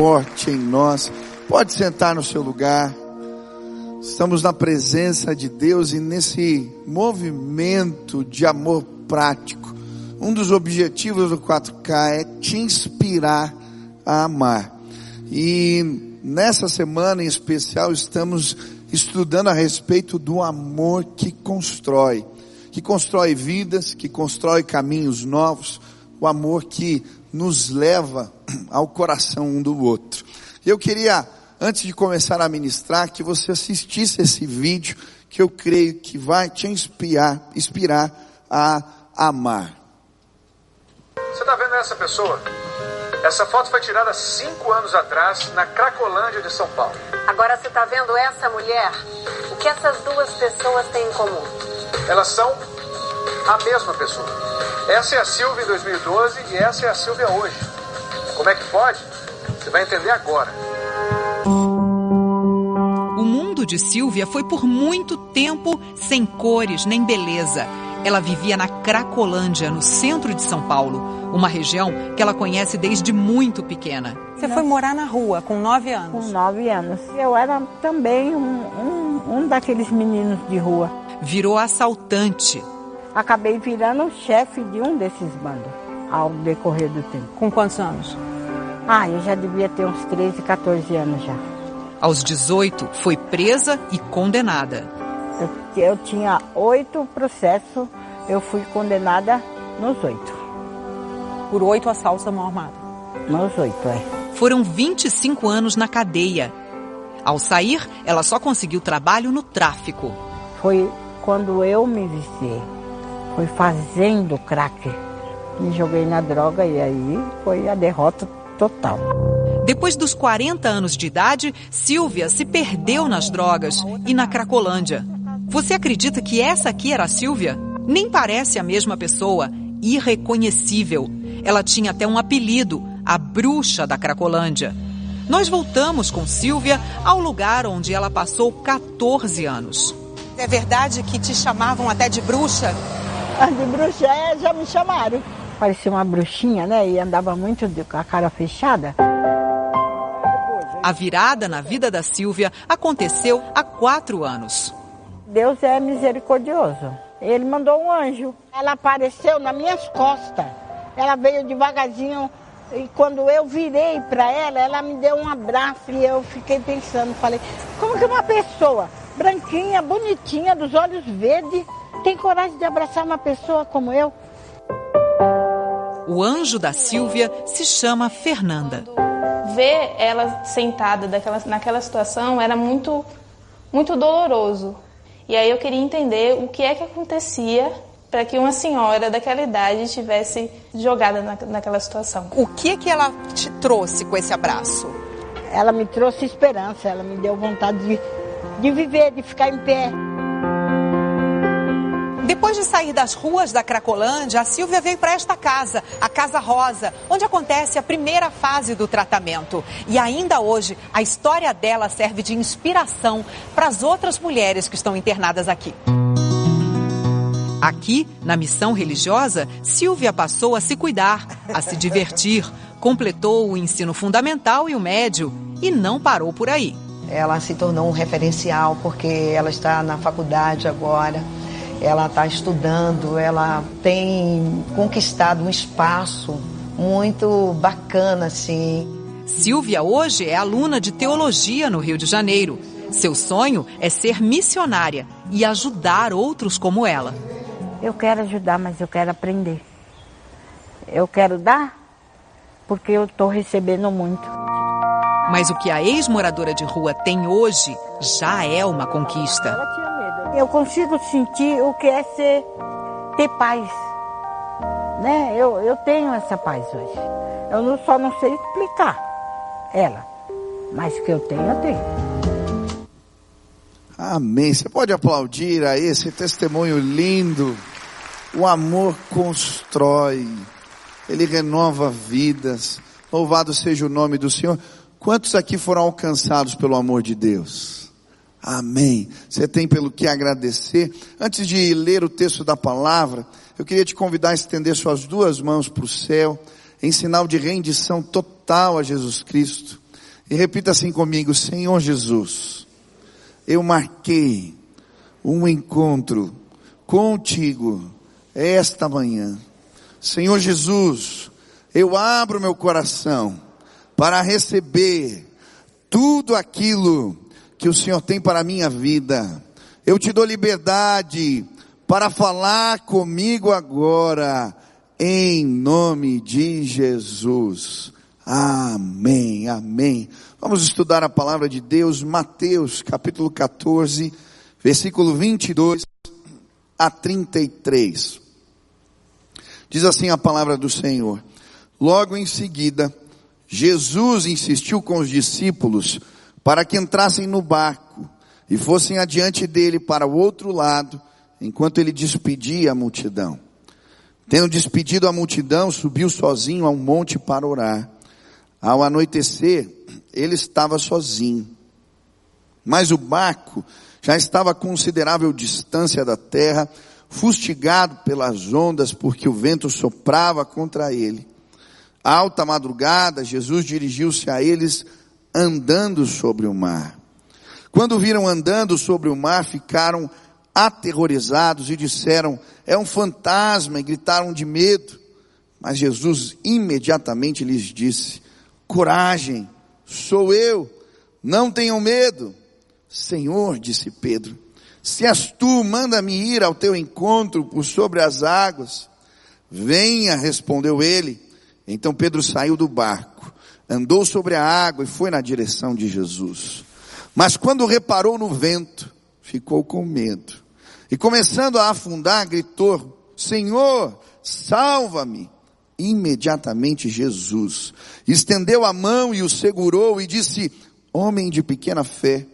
forte em nós. Pode sentar no seu lugar. Estamos na presença de Deus e nesse movimento de amor prático. Um dos objetivos do 4K é te inspirar a amar. E nessa semana em especial estamos estudando a respeito do amor que constrói, que constrói vidas, que constrói caminhos novos, o amor que nos leva ao coração um do outro. Eu queria, antes de começar a ministrar, que você assistisse esse vídeo, que eu creio que vai te inspirar, inspirar a amar. Você está vendo essa pessoa? Essa foto foi tirada cinco anos atrás, na Cracolândia de São Paulo. Agora você está vendo essa mulher? O que essas duas pessoas têm em comum? Elas são a mesma pessoa. Essa é a Silvia em 2012 e essa é a Silvia hoje. Como é que pode? Você vai entender agora. O mundo de Silvia foi por muito tempo sem cores nem beleza. Ela vivia na Cracolândia, no centro de São Paulo, uma região que ela conhece desde muito pequena. Você foi morar na rua com nove anos? Com nove anos. Eu era também um, um, um daqueles meninos de rua. Virou assaltante. Acabei virando chefe de um desses bandos ao decorrer do tempo. Com quantos anos? Ah, eu já devia ter uns 13, 14 anos já. Aos 18, foi presa e condenada. Eu, eu tinha oito processos, eu fui condenada nos oito. Por oito assaltos à mão armada? Nos oito, é. Foram 25 anos na cadeia. Ao sair, ela só conseguiu trabalho no tráfico. Foi quando eu me viciei. Foi fazendo crack. Me joguei na droga e aí foi a derrota total. Depois dos 40 anos de idade, Silvia se perdeu nas drogas e na Cracolândia. Você acredita que essa aqui era a Silvia? Nem parece a mesma pessoa, irreconhecível. Ela tinha até um apelido, a bruxa da Cracolândia. Nós voltamos com Silvia ao lugar onde ela passou 14 anos. É verdade que te chamavam até de bruxa? De bruxa, é, já me chamaram. Parecia uma bruxinha, né? E andava muito com a cara fechada. A virada na vida da Silvia aconteceu há quatro anos. Deus é misericordioso. Ele mandou um anjo. Ela apareceu nas minhas costas. Ela veio devagarzinho e quando eu virei para ela, ela me deu um abraço e eu fiquei pensando, falei, como que uma pessoa branquinha, bonitinha, dos olhos verdes, tem coragem de abraçar uma pessoa como eu? O anjo da Silvia se chama Fernanda. Ver ela sentada daquela, naquela situação era muito, muito doloroso. E aí eu queria entender o que é que acontecia para que uma senhora daquela idade estivesse jogada na, naquela situação. O que que ela te trouxe com esse abraço? Ela me trouxe esperança, ela me deu vontade de, de viver, de ficar em pé. Depois de sair das ruas da Cracolândia, a Silvia veio para esta casa, a Casa Rosa, onde acontece a primeira fase do tratamento. E ainda hoje, a história dela serve de inspiração para as outras mulheres que estão internadas aqui. Aqui, na missão religiosa, Silvia passou a se cuidar, a se divertir, completou o ensino fundamental e o médio e não parou por aí. Ela se tornou um referencial porque ela está na faculdade agora, ela está estudando, ela tem conquistado um espaço muito bacana, assim. Silvia hoje é aluna de teologia no Rio de Janeiro. Seu sonho é ser missionária e ajudar outros como ela. Eu quero ajudar, mas eu quero aprender. Eu quero dar, porque eu estou recebendo muito. Mas o que a ex-moradora de rua tem hoje já é uma conquista. Eu consigo sentir o que é ser ter paz. Né? Eu, eu tenho essa paz hoje. Eu não, só não sei explicar ela. Mas que eu tenho, eu tenho. Amém. Você pode aplaudir a esse testemunho lindo. O amor constrói, ele renova vidas. Louvado seja o nome do Senhor. Quantos aqui foram alcançados pelo amor de Deus? Amém. Você tem pelo que agradecer. Antes de ler o texto da palavra, eu queria te convidar a estender suas duas mãos para o céu, em sinal de rendição total a Jesus Cristo. E repita assim comigo, Senhor Jesus, eu marquei um encontro contigo esta manhã. Senhor Jesus, eu abro meu coração para receber tudo aquilo que o Senhor tem para a minha vida. Eu te dou liberdade para falar comigo agora, em nome de Jesus. Amém, amém. Vamos estudar a palavra de Deus, Mateus capítulo 14, versículo 22 a 33. Diz assim a palavra do Senhor. Logo em seguida, Jesus insistiu com os discípulos para que entrassem no barco e fossem adiante dele para o outro lado, enquanto ele despedia a multidão. Tendo despedido a multidão, subiu sozinho a um monte para orar. Ao anoitecer, ele estava sozinho. Mas o barco já estava a considerável distância da terra, fustigado pelas ondas, porque o vento soprava contra ele. alta madrugada, Jesus dirigiu-se a eles andando sobre o mar. Quando viram andando sobre o mar, ficaram aterrorizados e disseram: É um fantasma, e gritaram de medo. Mas Jesus imediatamente lhes disse: coragem, sou eu, não tenham medo. Senhor, disse Pedro, se és tu, manda-me ir ao teu encontro por sobre as águas. Venha, respondeu ele. Então Pedro saiu do barco, andou sobre a água e foi na direção de Jesus. Mas quando reparou no vento, ficou com medo. E começando a afundar, gritou, Senhor, salva-me imediatamente Jesus estendeu a mão e o segurou e disse: Homem de pequena fé,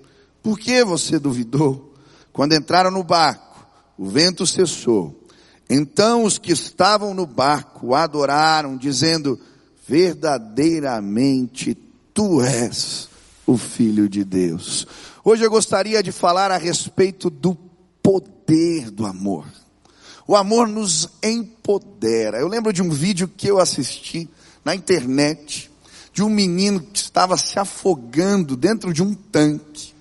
por que você duvidou? Quando entraram no barco, o vento cessou. Então os que estavam no barco adoraram, dizendo: Verdadeiramente tu és o Filho de Deus. Hoje eu gostaria de falar a respeito do poder do amor. O amor nos empodera. Eu lembro de um vídeo que eu assisti na internet de um menino que estava se afogando dentro de um tanque.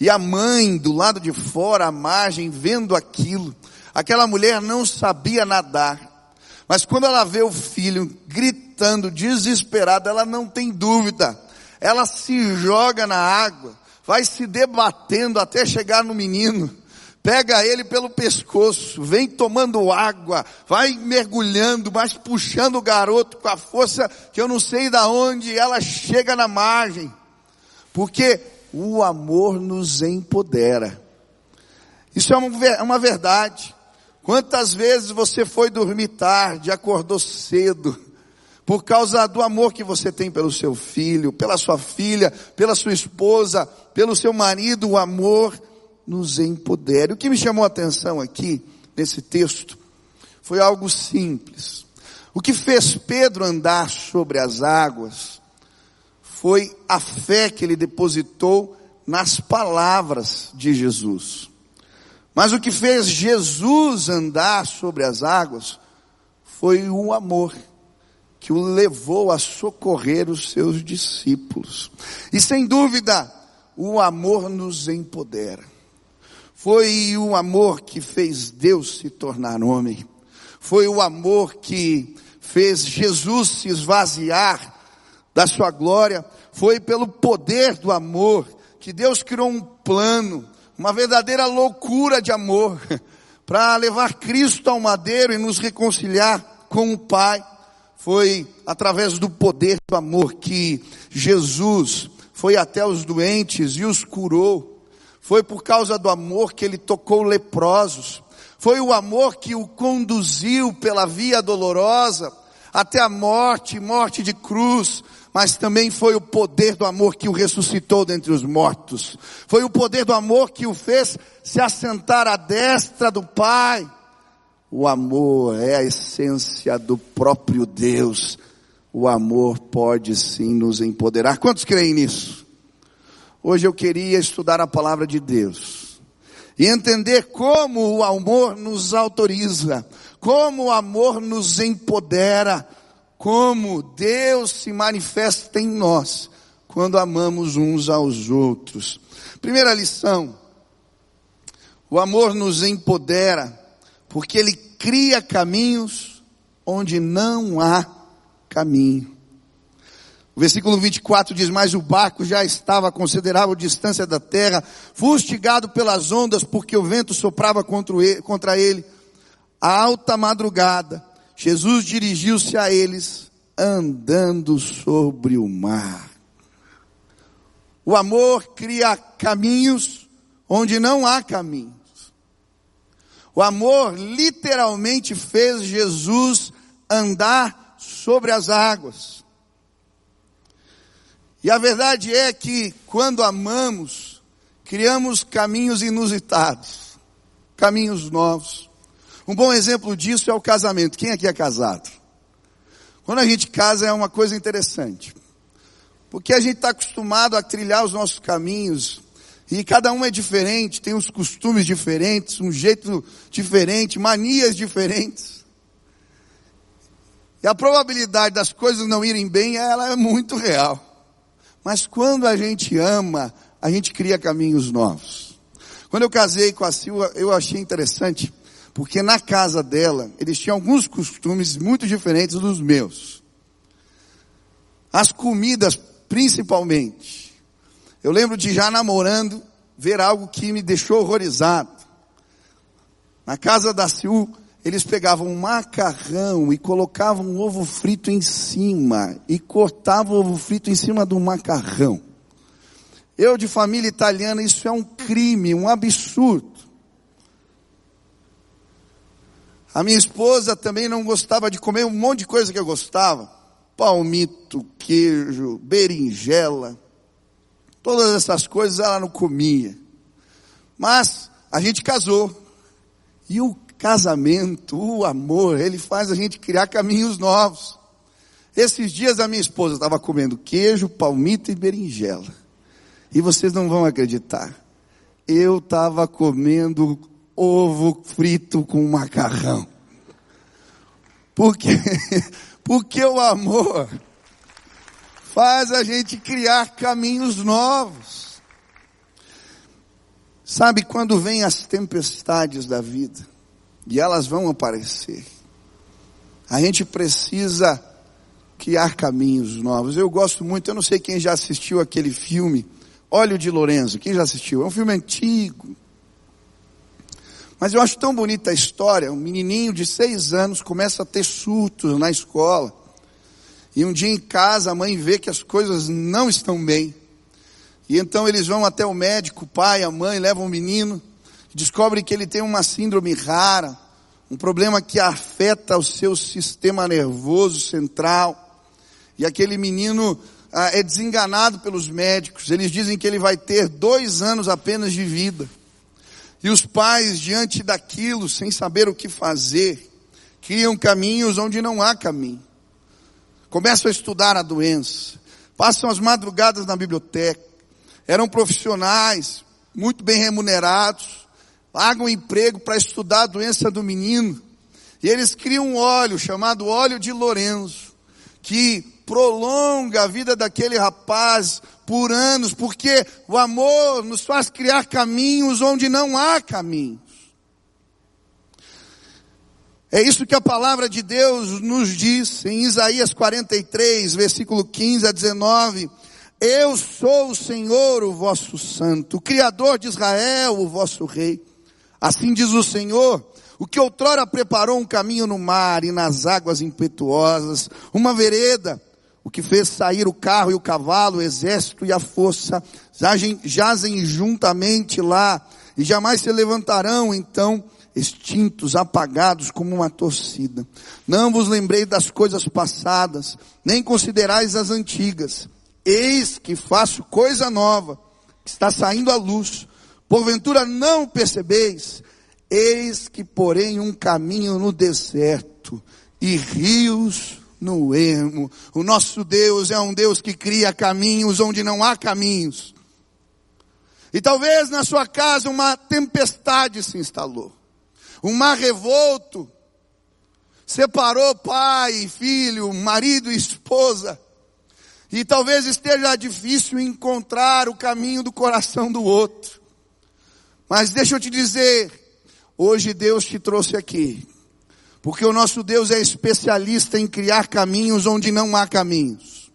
E a mãe do lado de fora, à margem, vendo aquilo. Aquela mulher não sabia nadar. Mas quando ela vê o filho gritando, desesperada, ela não tem dúvida. Ela se joga na água, vai se debatendo até chegar no menino pega ele pelo pescoço, vem tomando água, vai mergulhando, mas puxando o garoto com a força que eu não sei da onde ela chega na margem. Porque o amor nos empodera. Isso é uma verdade. Quantas vezes você foi dormir tarde, acordou cedo, por causa do amor que você tem pelo seu filho, pela sua filha, pela sua esposa, pelo seu marido, o amor nos empodere. O que me chamou a atenção aqui, nesse texto, foi algo simples. O que fez Pedro andar sobre as águas foi a fé que ele depositou nas palavras de Jesus. Mas o que fez Jesus andar sobre as águas foi o amor que o levou a socorrer os seus discípulos. E sem dúvida, o amor nos empodera. Foi o amor que fez Deus se tornar homem. Foi o amor que fez Jesus se esvaziar da sua glória. Foi pelo poder do amor que Deus criou um plano, uma verdadeira loucura de amor, para levar Cristo ao madeiro e nos reconciliar com o Pai. Foi através do poder do amor que Jesus foi até os doentes e os curou. Foi por causa do amor que ele tocou leprosos. Foi o amor que o conduziu pela via dolorosa até a morte, morte de cruz, mas também foi o poder do amor que o ressuscitou dentre os mortos. Foi o poder do amor que o fez se assentar à destra do Pai. O amor é a essência do próprio Deus. O amor pode sim nos empoderar. Quantos creem nisso? Hoje eu queria estudar a palavra de Deus e entender como o amor nos autoriza, como o amor nos empodera, como Deus se manifesta em nós quando amamos uns aos outros. Primeira lição: o amor nos empodera, porque ele cria caminhos onde não há caminho. O versículo 24 diz: Mas o barco já estava a considerável distância da terra, fustigado pelas ondas, porque o vento soprava contra ele. A alta madrugada, Jesus dirigiu-se a eles, andando sobre o mar. O amor cria caminhos onde não há caminhos. O amor literalmente fez Jesus andar sobre as águas. E a verdade é que quando amamos, criamos caminhos inusitados, caminhos novos. Um bom exemplo disso é o casamento. Quem aqui é casado? Quando a gente casa é uma coisa interessante. Porque a gente está acostumado a trilhar os nossos caminhos, e cada um é diferente, tem uns costumes diferentes, um jeito diferente, manias diferentes. E a probabilidade das coisas não irem bem, ela é muito real. Mas quando a gente ama, a gente cria caminhos novos. Quando eu casei com a Silva, eu achei interessante, porque na casa dela, eles tinham alguns costumes muito diferentes dos meus. As comidas principalmente. Eu lembro de já namorando, ver algo que me deixou horrorizado. Na casa da Sil, eles pegavam um macarrão e colocavam um ovo frito em cima e cortavam o ovo frito em cima do macarrão. Eu de família italiana, isso é um crime, um absurdo. A minha esposa também não gostava de comer um monte de coisa que eu gostava palmito, queijo, berinjela, todas essas coisas ela não comia. Mas a gente casou. E o casamento, o amor, ele faz a gente criar caminhos novos. Esses dias a minha esposa estava comendo queijo, palmito e berinjela. E vocês não vão acreditar. Eu estava comendo ovo frito com macarrão. Porque Porque o amor faz a gente criar caminhos novos. Sabe quando vem as tempestades da vida, e elas vão aparecer, a gente precisa criar caminhos novos. Eu gosto muito, eu não sei quem já assistiu aquele filme, Óleo de Lorenzo, quem já assistiu? É um filme antigo, mas eu acho tão bonita a história. Um menininho de seis anos começa a ter surtos na escola. E um dia em casa a mãe vê que as coisas não estão bem. E então eles vão até o médico, o pai, a mãe, levam o menino, descobrem que ele tem uma síndrome rara, um problema que afeta o seu sistema nervoso central. E aquele menino ah, é desenganado pelos médicos. Eles dizem que ele vai ter dois anos apenas de vida. E os pais, diante daquilo, sem saber o que fazer, criam caminhos onde não há caminho. Começam a estudar a doença, passam as madrugadas na biblioteca, eram profissionais, muito bem remunerados, pagam emprego para estudar a doença do menino, e eles criam um óleo chamado óleo de Lorenzo, que prolonga a vida daquele rapaz por anos, porque o amor nos faz criar caminhos onde não há caminhos. É isso que a palavra de Deus nos diz em Isaías 43, versículo 15 a 19. Eu sou o Senhor, o vosso santo, o Criador de Israel, o vosso rei. Assim diz o Senhor, o que outrora preparou um caminho no mar e nas águas impetuosas, uma vereda o que fez sair o carro e o cavalo, o exército e a força, jazem, juntamente lá, e jamais se levantarão, então, extintos, apagados como uma torcida. Não vos lembrei das coisas passadas, nem considerais as antigas. Eis que faço coisa nova, que está saindo à luz. Porventura não percebeis? Eis que porém um caminho no deserto e rios no ermo. O nosso Deus é um Deus que cria caminhos onde não há caminhos. E talvez na sua casa uma tempestade se instalou. Um mar revolto separou pai filho, marido e esposa. E talvez esteja difícil encontrar o caminho do coração do outro. Mas deixa eu te dizer, hoje Deus te trouxe aqui. Porque o nosso Deus é especialista em criar caminhos onde não há caminhos.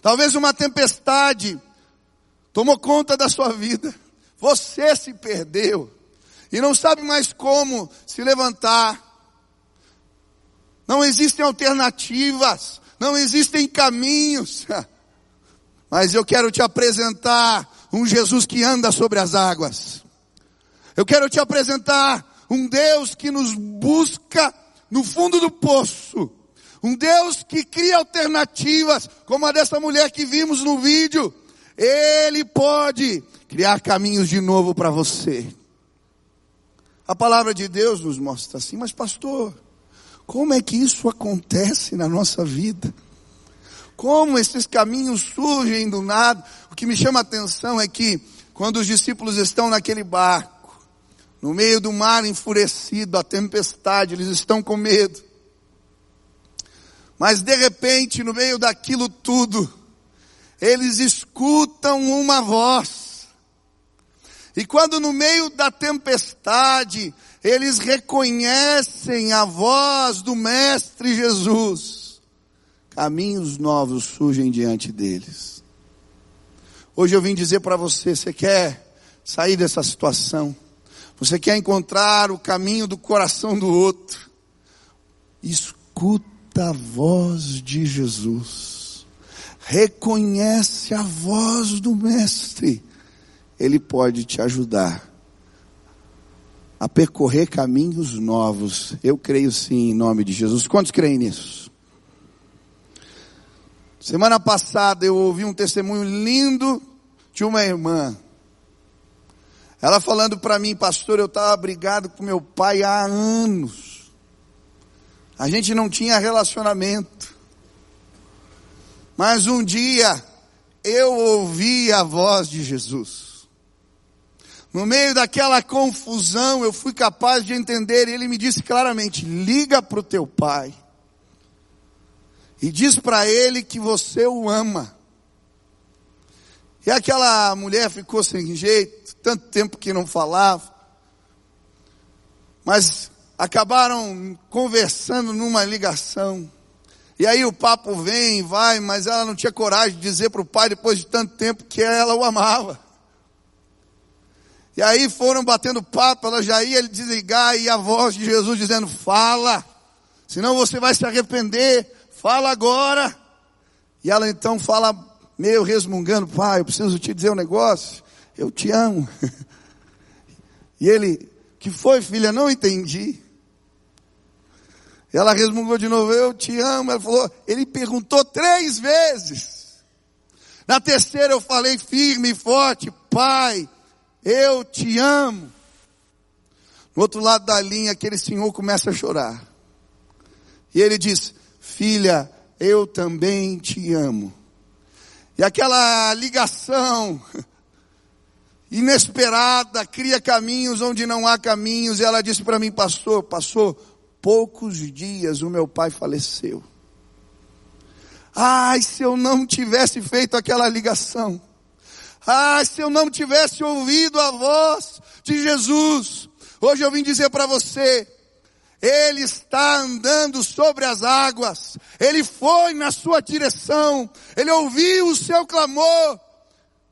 Talvez uma tempestade tomou conta da sua vida. Você se perdeu e não sabe mais como se levantar. Não existem alternativas, não existem caminhos. Mas eu quero te apresentar um Jesus que anda sobre as águas. Eu quero te apresentar um Deus que nos busca no fundo do poço. Um Deus que cria alternativas, como a dessa mulher que vimos no vídeo. Ele pode criar caminhos de novo para você. A palavra de Deus nos mostra assim, mas pastor, como é que isso acontece na nossa vida? Como esses caminhos surgem do nada? O que me chama a atenção é que quando os discípulos estão naquele barco, no meio do mar enfurecido, a tempestade, eles estão com medo. Mas de repente, no meio daquilo tudo, eles escutam uma voz. E quando no meio da tempestade, eles reconhecem a voz do Mestre Jesus, caminhos novos surgem diante deles. Hoje eu vim dizer para você, você quer sair dessa situação? Você quer encontrar o caminho do coração do outro? Escuta a voz de Jesus reconhece a voz do Mestre, Ele pode te ajudar a percorrer caminhos novos. Eu creio sim, em nome de Jesus. Quantos creem nisso? Semana passada eu ouvi um testemunho lindo de uma irmã. Ela falando para mim, pastor, eu estava brigado com meu pai há anos. A gente não tinha relacionamento. Mas um dia eu ouvi a voz de Jesus. No meio daquela confusão, eu fui capaz de entender, e ele me disse claramente: liga para o teu pai. E diz para ele que você o ama. E aquela mulher ficou sem jeito, tanto tempo que não falava. Mas acabaram conversando numa ligação. E aí o papo vem e vai, mas ela não tinha coragem de dizer para o pai, depois de tanto tempo, que ela o amava. E aí foram batendo papo, ela já ia desligar e a voz de Jesus dizendo, fala, senão você vai se arrepender, fala agora. E ela então fala, meio resmungando, pai, eu preciso te dizer um negócio, eu te amo. E ele, que foi filha, não entendi. Ela resmungou de novo, eu te amo. Ela falou, ele perguntou três vezes. Na terceira eu falei firme e forte, pai, eu te amo. No outro lado da linha, aquele senhor começa a chorar. E ele diz, filha, eu também te amo. E aquela ligação inesperada cria caminhos onde não há caminhos. E ela disse para mim, pastor, pastor, poucos dias o meu pai faleceu. Ai, se eu não tivesse feito aquela ligação. Ai, se eu não tivesse ouvido a voz de Jesus. Hoje eu vim dizer para você, ele está andando sobre as águas. Ele foi na sua direção. Ele ouviu o seu clamor.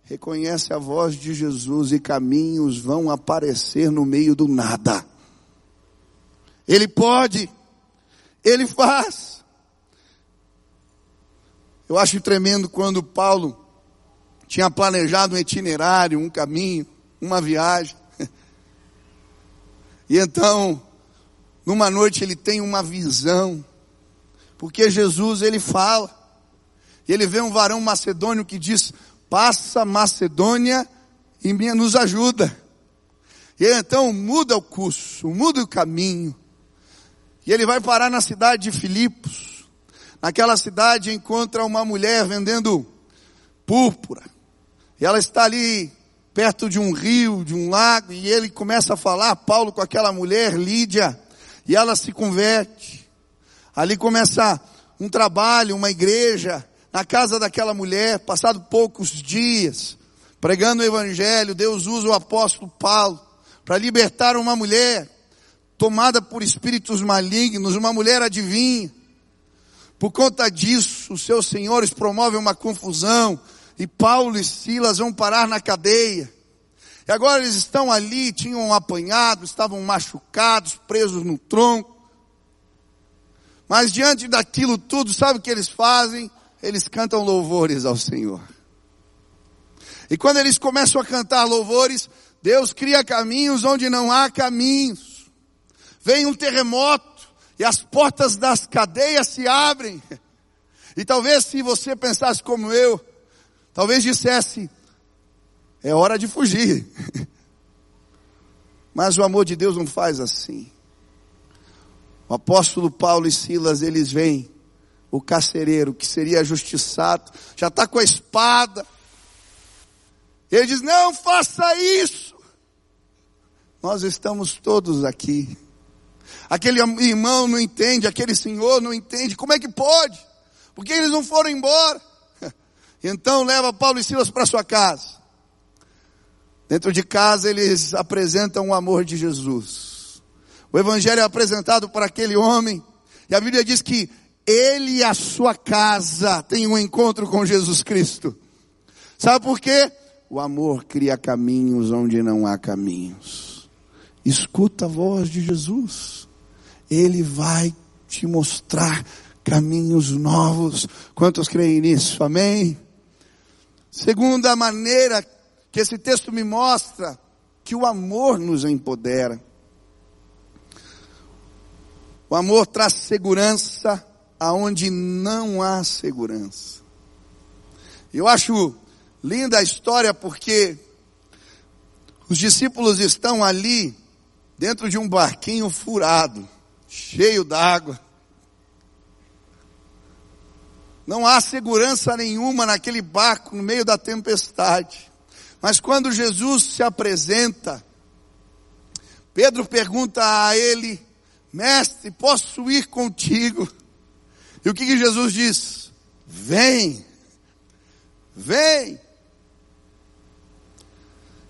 Reconhece a voz de Jesus e caminhos vão aparecer no meio do nada. Ele pode, Ele faz. Eu acho tremendo quando Paulo tinha planejado um itinerário, um caminho, uma viagem. E então, numa noite ele tem uma visão, porque Jesus ele fala, e ele vê um varão macedônio que diz: passa Macedônia e nos ajuda. E ele então muda o curso, muda o caminho, e ele vai parar na cidade de Filipos. Naquela cidade encontra uma mulher vendendo púrpura. E ela está ali perto de um rio, de um lago, e ele começa a falar, Paulo com aquela mulher, Lídia, e ela se converte. Ali começa um trabalho, uma igreja, na casa daquela mulher, passado poucos dias, pregando o evangelho, Deus usa o apóstolo Paulo para libertar uma mulher tomada por espíritos malignos, uma mulher adivinha. Por conta disso, os seus senhores promovem uma confusão e Paulo e Silas vão parar na cadeia. E agora eles estão ali, tinham apanhado, estavam machucados, presos no tronco. Mas diante daquilo tudo, sabe o que eles fazem? Eles cantam louvores ao Senhor. E quando eles começam a cantar louvores, Deus cria caminhos onde não há caminhos. Vem um terremoto e as portas das cadeias se abrem. E talvez se você pensasse como eu, talvez dissesse, é hora de fugir. Mas o amor de Deus não faz assim. O apóstolo Paulo e Silas, eles vêm, o carcereiro, que seria justiçado, já está com a espada. Ele diz, não faça isso. Nós estamos todos aqui. Aquele irmão não entende, aquele senhor não entende. Como é que pode? Porque eles não foram embora. Então leva Paulo e Silas para sua casa. Dentro de casa eles apresentam o amor de Jesus. O evangelho é apresentado para aquele homem. E a Bíblia diz que ele e a sua casa têm um encontro com Jesus Cristo. Sabe por quê? O amor cria caminhos onde não há caminhos. Escuta a voz de Jesus. Ele vai te mostrar caminhos novos. Quantos creem nisso? Amém? Segunda maneira que esse texto me mostra que o amor nos empodera. O amor traz segurança aonde não há segurança. Eu acho linda a história porque os discípulos estão ali dentro de um barquinho furado, cheio d'água. Não há segurança nenhuma naquele barco no meio da tempestade. Mas quando Jesus se apresenta, Pedro pergunta a ele, mestre, posso ir contigo? E o que, que Jesus diz? Vem, vem.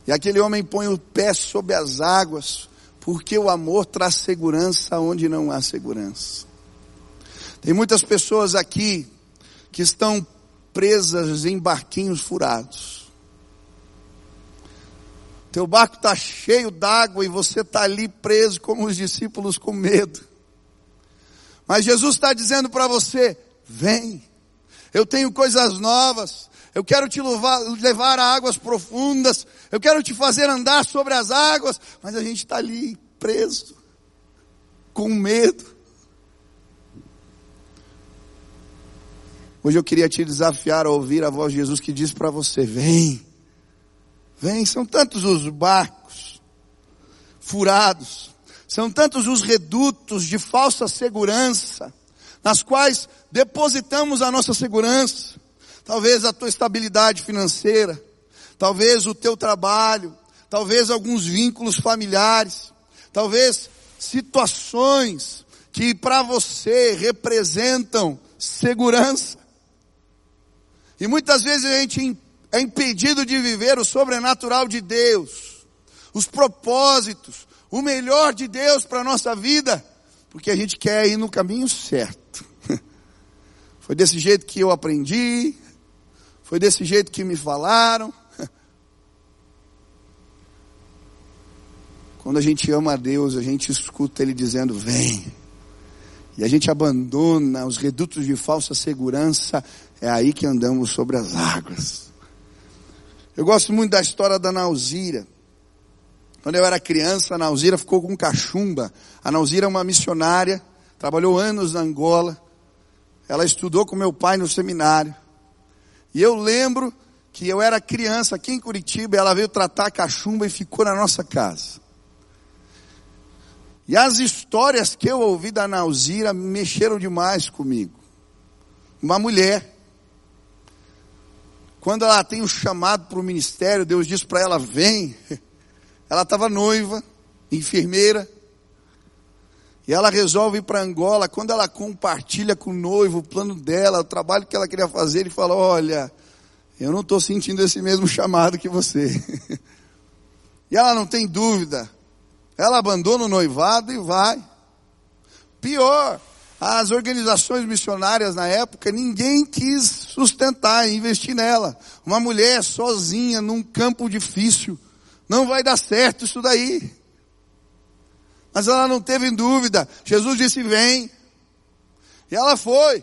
E aquele homem põe o pé sobre as águas, porque o amor traz segurança onde não há segurança. Tem muitas pessoas aqui que estão presas em barquinhos furados. Teu barco está cheio d'água e você está ali preso como os discípulos com medo. Mas Jesus está dizendo para você, vem, eu tenho coisas novas, eu quero te levar, a águas profundas, eu quero te fazer andar sobre as águas, mas a gente está ali preso, com medo. Hoje eu queria te desafiar a ouvir a voz de Jesus que diz para você, vem, Vem, são tantos os barcos furados, são tantos os redutos de falsa segurança, nas quais depositamos a nossa segurança. Talvez a tua estabilidade financeira, talvez o teu trabalho, talvez alguns vínculos familiares, talvez situações que para você representam segurança. E muitas vezes a gente é impedido de viver o sobrenatural de Deus, os propósitos, o melhor de Deus para a nossa vida, porque a gente quer ir no caminho certo. Foi desse jeito que eu aprendi, foi desse jeito que me falaram. Quando a gente ama a Deus, a gente escuta Ele dizendo: Vem. E a gente abandona os redutos de falsa segurança, é aí que andamos sobre as águas. Eu gosto muito da história da Nauzira. Quando eu era criança, a Nauzira ficou com cachumba. A Nauzira é uma missionária, trabalhou anos na Angola. Ela estudou com meu pai no seminário. E eu lembro que eu era criança aqui em Curitiba, ela veio tratar a cachumba e ficou na nossa casa. E as histórias que eu ouvi da Nauzira mexeram demais comigo. Uma mulher quando ela tem o chamado para o ministério, Deus diz para ela: vem. Ela estava noiva, enfermeira. E ela resolve ir para Angola. Quando ela compartilha com o noivo o plano dela, o trabalho que ela queria fazer, ele fala: Olha, eu não estou sentindo esse mesmo chamado que você. e ela não tem dúvida. Ela abandona o noivado e vai. Pior, as organizações missionárias na época, ninguém quis sustentar, investir nela. Uma mulher sozinha num campo difícil, não vai dar certo isso daí. Mas ela não teve dúvida. Jesus disse: Vem. E ela foi.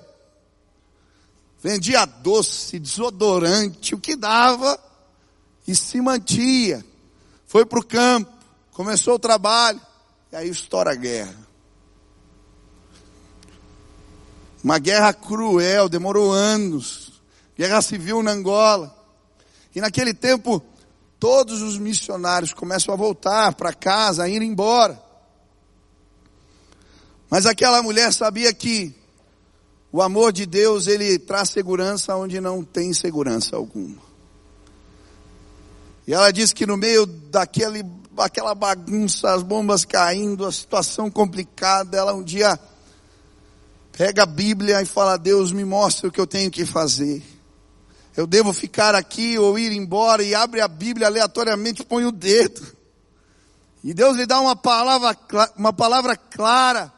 Vendia doce, desodorante, o que dava, e se mantia. Foi para o campo, começou o trabalho, e aí estoura a guerra. Uma guerra cruel, demorou anos. Guerra civil na Angola. E naquele tempo, todos os missionários começam a voltar para casa, a ir embora. Mas aquela mulher sabia que o amor de Deus, ele traz segurança onde não tem segurança alguma. E ela disse que no meio daquele, daquela bagunça, as bombas caindo, a situação complicada, ela um dia pega a Bíblia e fala: Deus, me mostra o que eu tenho que fazer. Eu devo ficar aqui ou ir embora e abre a Bíblia aleatoriamente, põe o dedo. E Deus lhe dá uma palavra, uma palavra clara.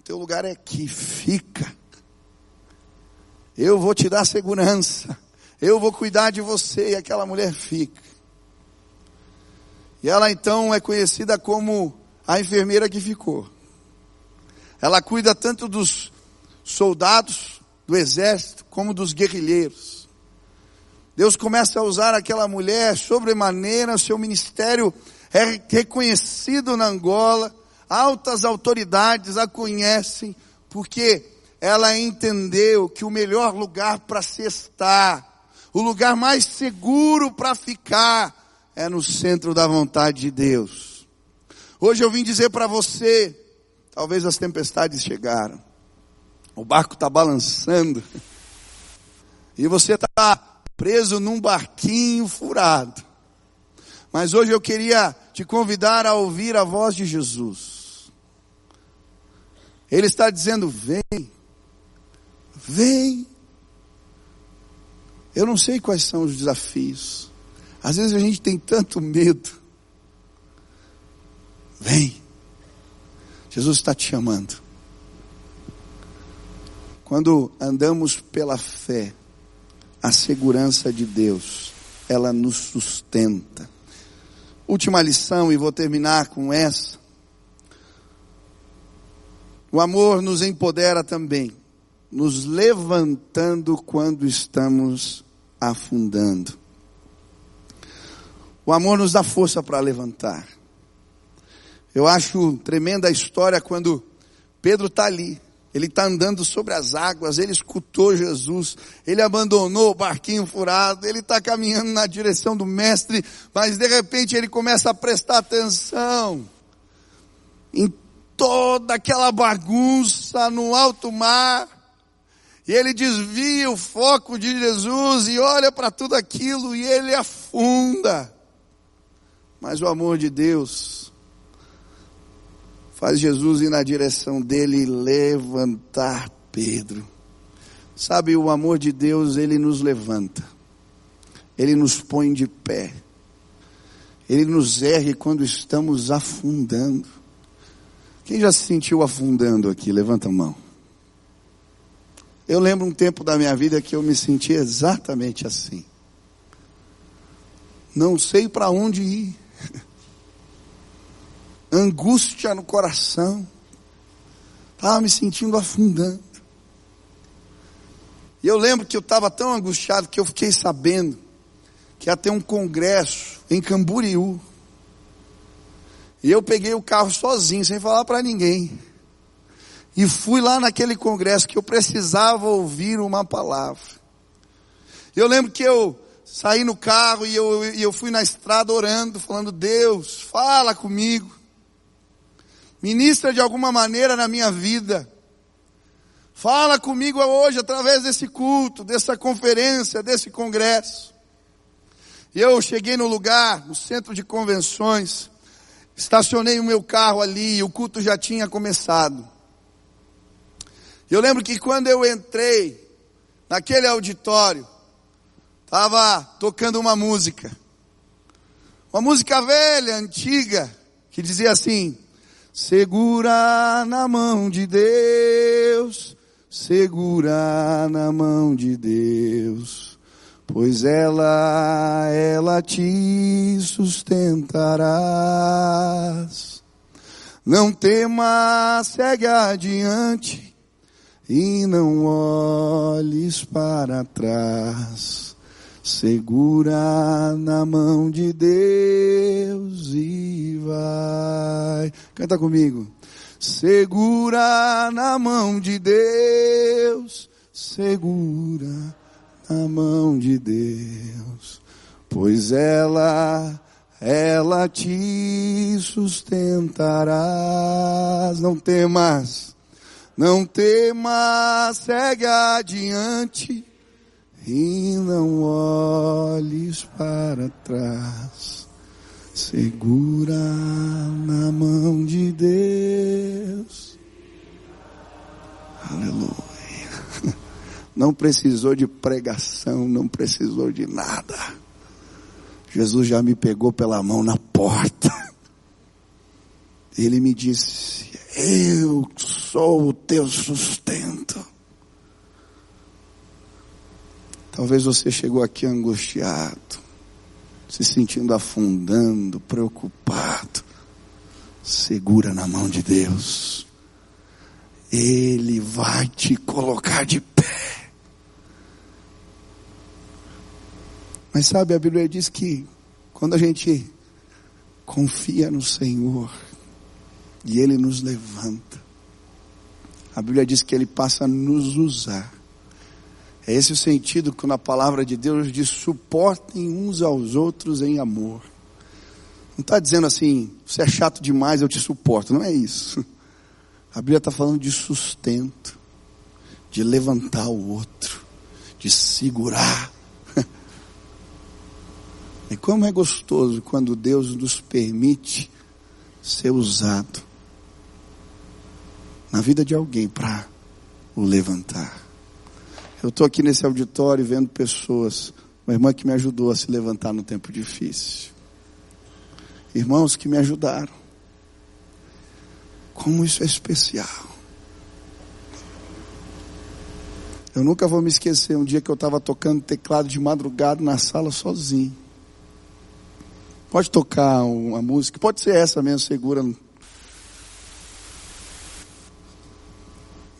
O teu lugar é aqui, fica. Eu vou te dar segurança. Eu vou cuidar de você. E aquela mulher fica. E ela então é conhecida como a enfermeira que ficou. Ela cuida tanto dos soldados do exército como dos guerrilheiros. Deus começa a usar aquela mulher sobremaneira, seu ministério é reconhecido na Angola, altas autoridades a conhecem, porque ela entendeu que o melhor lugar para se estar, o lugar mais seguro para ficar, é no centro da vontade de Deus. Hoje eu vim dizer para você, talvez as tempestades chegaram, o barco está balançando. E você está preso num barquinho furado. Mas hoje eu queria te convidar a ouvir a voz de Jesus. Ele está dizendo: vem, vem. Eu não sei quais são os desafios. Às vezes a gente tem tanto medo. Vem. Jesus está te chamando. Quando andamos pela fé, a segurança de Deus, ela nos sustenta. Última lição, e vou terminar com essa. O amor nos empodera também, nos levantando quando estamos afundando. O amor nos dá força para levantar. Eu acho tremenda a história quando Pedro está ali, ele está andando sobre as águas, ele escutou Jesus, ele abandonou o barquinho furado, ele está caminhando na direção do mestre, mas de repente ele começa a prestar atenção em toda aquela bagunça no alto mar, e ele desvia o foco de Jesus e olha para tudo aquilo e ele afunda. Mas o amor de Deus faz Jesus ir na direção dele e levantar Pedro. Sabe, o amor de Deus, ele nos levanta, ele nos põe de pé, ele nos ergue quando estamos afundando. Quem já se sentiu afundando aqui? Levanta a mão. Eu lembro um tempo da minha vida que eu me senti exatamente assim. Não sei para onde ir angústia no coração, estava me sentindo afundando. E eu lembro que eu estava tão angustiado que eu fiquei sabendo que ia ter um congresso em Camboriú. E eu peguei o carro sozinho, sem falar para ninguém. E fui lá naquele congresso que eu precisava ouvir uma palavra. Eu lembro que eu saí no carro e eu, eu fui na estrada orando, falando: Deus, fala comigo. Ministra de alguma maneira na minha vida. Fala comigo hoje através desse culto, dessa conferência, desse congresso. E eu cheguei no lugar, no centro de convenções, estacionei o meu carro ali e o culto já tinha começado. Eu lembro que quando eu entrei naquele auditório, estava tocando uma música. Uma música velha, antiga, que dizia assim: Segura na mão de Deus, segura na mão de Deus, pois ela, ela te sustentarás. Não temas, segue adiante e não olhes para trás. Segura na mão de Deus e vai. Canta comigo. Segura na mão de Deus, segura na mão de Deus, pois ela, ela te sustentarás. Não temas, não temas, segue adiante e não olhes para trás. Segura na mão de Deus. Aleluia. Não precisou de pregação, não precisou de nada. Jesus já me pegou pela mão na porta. Ele me disse: Eu sou o teu sustento. Talvez você chegou aqui angustiado, se sentindo afundando, preocupado. Segura na mão de Deus. Ele vai te colocar de pé. Mas sabe, a Bíblia diz que quando a gente confia no Senhor e Ele nos levanta, a Bíblia diz que Ele passa a nos usar é esse o sentido que na palavra de Deus diz: suportem uns aos outros em amor. Não está dizendo assim, você é chato demais, eu te suporto. Não é isso. A Bíblia está falando de sustento, de levantar o outro, de segurar. E como é gostoso quando Deus nos permite ser usado na vida de alguém para o levantar. Eu estou aqui nesse auditório vendo pessoas, uma irmã que me ajudou a se levantar no tempo difícil. Irmãos que me ajudaram. Como isso é especial. Eu nunca vou me esquecer um dia que eu estava tocando teclado de madrugada na sala sozinho. Pode tocar uma música, pode ser essa mesmo, segura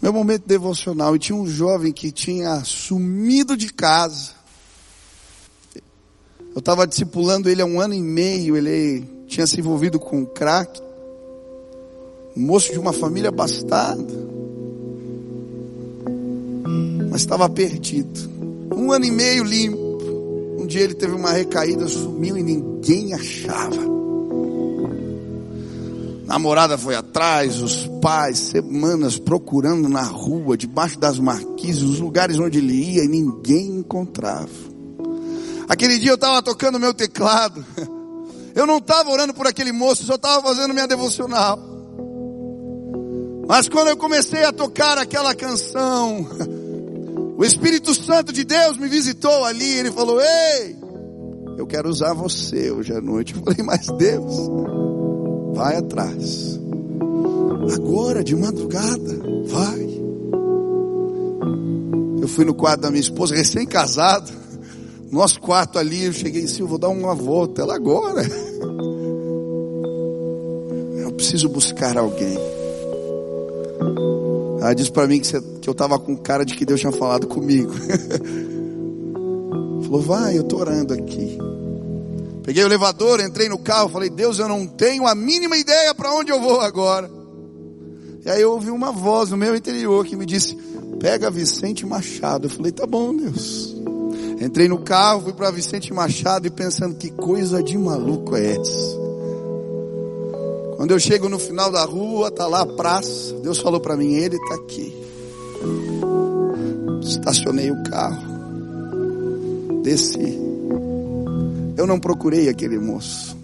meu momento devocional, e tinha um jovem que tinha sumido de casa. Eu estava discipulando ele há um ano e meio, ele tinha se envolvido com crack, um moço de uma família abastada, mas estava perdido. Um ano e meio limpo. Um dia ele teve uma recaída, sumiu e ninguém achava namorada foi atrás, os pais, semanas procurando na rua, debaixo das marquises, os lugares onde ele ia e ninguém encontrava. Aquele dia eu estava tocando meu teclado. Eu não estava orando por aquele moço, só estava fazendo minha devocional. Mas quando eu comecei a tocar aquela canção, o Espírito Santo de Deus me visitou ali. Ele falou: Ei, eu quero usar você hoje à noite. Eu falei: Mas Deus, Vai atrás. Agora, de madrugada, vai. Eu fui no quarto da minha esposa, recém-casado. Nosso quarto ali, eu cheguei assim, eu vou dar uma volta. Ela agora. Eu preciso buscar alguém. Ela disse para mim que, você, que eu estava com cara de que Deus tinha falado comigo. Falou, vai, eu estou orando aqui. Peguei o elevador, entrei no carro, falei: Deus, eu não tenho a mínima ideia para onde eu vou agora. E aí eu ouvi uma voz no meu interior que me disse: Pega Vicente Machado. Eu falei: Tá bom, Deus. Entrei no carro, fui para Vicente Machado e pensando: Que coisa de maluco é essa? Quando eu chego no final da rua, tá lá a praça. Deus falou para mim: Ele está aqui. Estacionei o carro, desci. Eu não procurei aquele moço.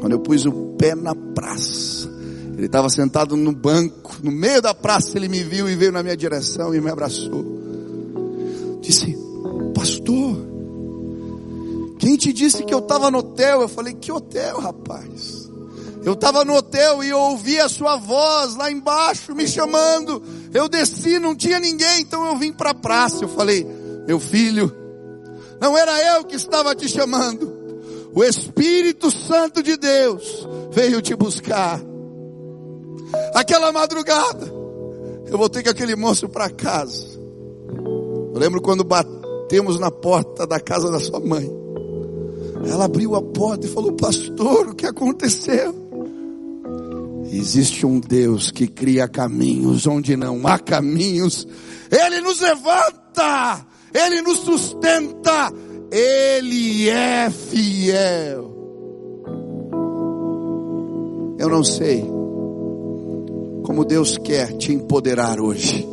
Quando eu pus o pé na praça, ele estava sentado no banco, no meio da praça, ele me viu e veio na minha direção e me abraçou. Disse, pastor, quem te disse que eu estava no hotel? Eu falei, que hotel, rapaz? Eu estava no hotel e eu ouvi a sua voz lá embaixo me chamando. Eu desci, não tinha ninguém, então eu vim para a praça. Eu falei, meu filho, não era eu que estava te chamando. O Espírito Santo de Deus veio te buscar. Aquela madrugada, eu voltei com aquele moço para casa. Eu lembro quando batemos na porta da casa da sua mãe. Ela abriu a porta e falou: Pastor, o que aconteceu? Existe um Deus que cria caminhos onde não há caminhos. Ele nos levanta, Ele nos sustenta, Ele é fiel. Eu não sei como Deus quer te empoderar hoje.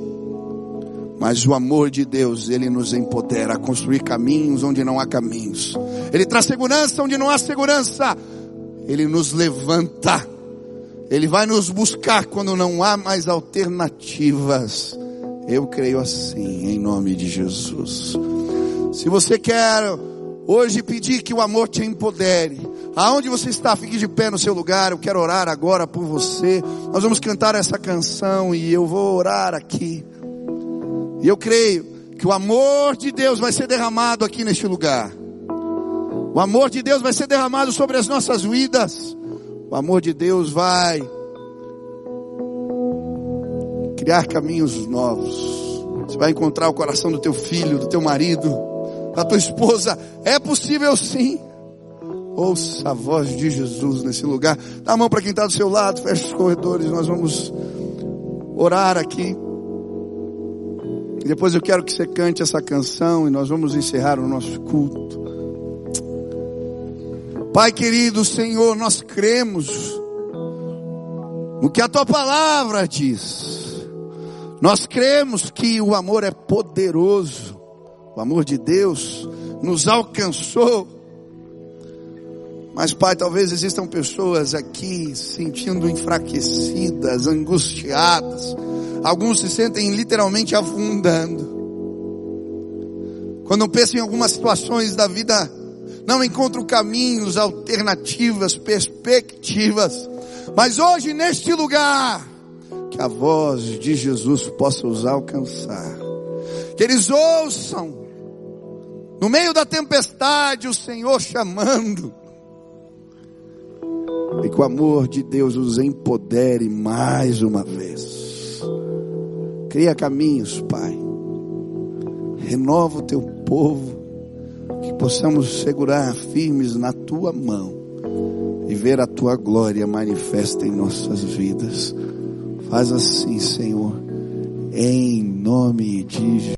Mas o amor de Deus, Ele nos empodera a construir caminhos onde não há caminhos. Ele traz segurança onde não há segurança. Ele nos levanta. Ele vai nos buscar quando não há mais alternativas. Eu creio assim, em nome de Jesus. Se você quer hoje pedir que o amor te empodere, Aonde você está, fique de pé no seu lugar. Eu quero orar agora por você. Nós vamos cantar essa canção e eu vou orar aqui. E eu creio que o amor de Deus vai ser derramado aqui neste lugar. O amor de Deus vai ser derramado sobre as nossas vidas. O amor de Deus vai criar caminhos novos. Você vai encontrar o coração do teu filho, do teu marido, da tua esposa. É possível sim. Ouça a voz de Jesus nesse lugar. Dá a mão para quem está do seu lado, fecha os corredores. Nós vamos orar aqui. E depois eu quero que você cante essa canção e nós vamos encerrar o nosso culto. Pai querido, Senhor, nós cremos no que a tua palavra diz. Nós cremos que o amor é poderoso. O amor de Deus nos alcançou mas, Pai, talvez existam pessoas aqui sentindo enfraquecidas, angustiadas. Alguns se sentem literalmente afundando. Quando pensam em algumas situações da vida, não encontram caminhos, alternativas, perspectivas. Mas hoje, neste lugar, que a voz de Jesus possa os alcançar. Que eles ouçam, no meio da tempestade, o Senhor chamando e que o amor de Deus os empodere mais uma vez. Cria caminhos, Pai. Renova o teu povo. Que possamos segurar firmes na tua mão e ver a tua glória manifesta em nossas vidas. Faz assim, Senhor, em nome de Jesus.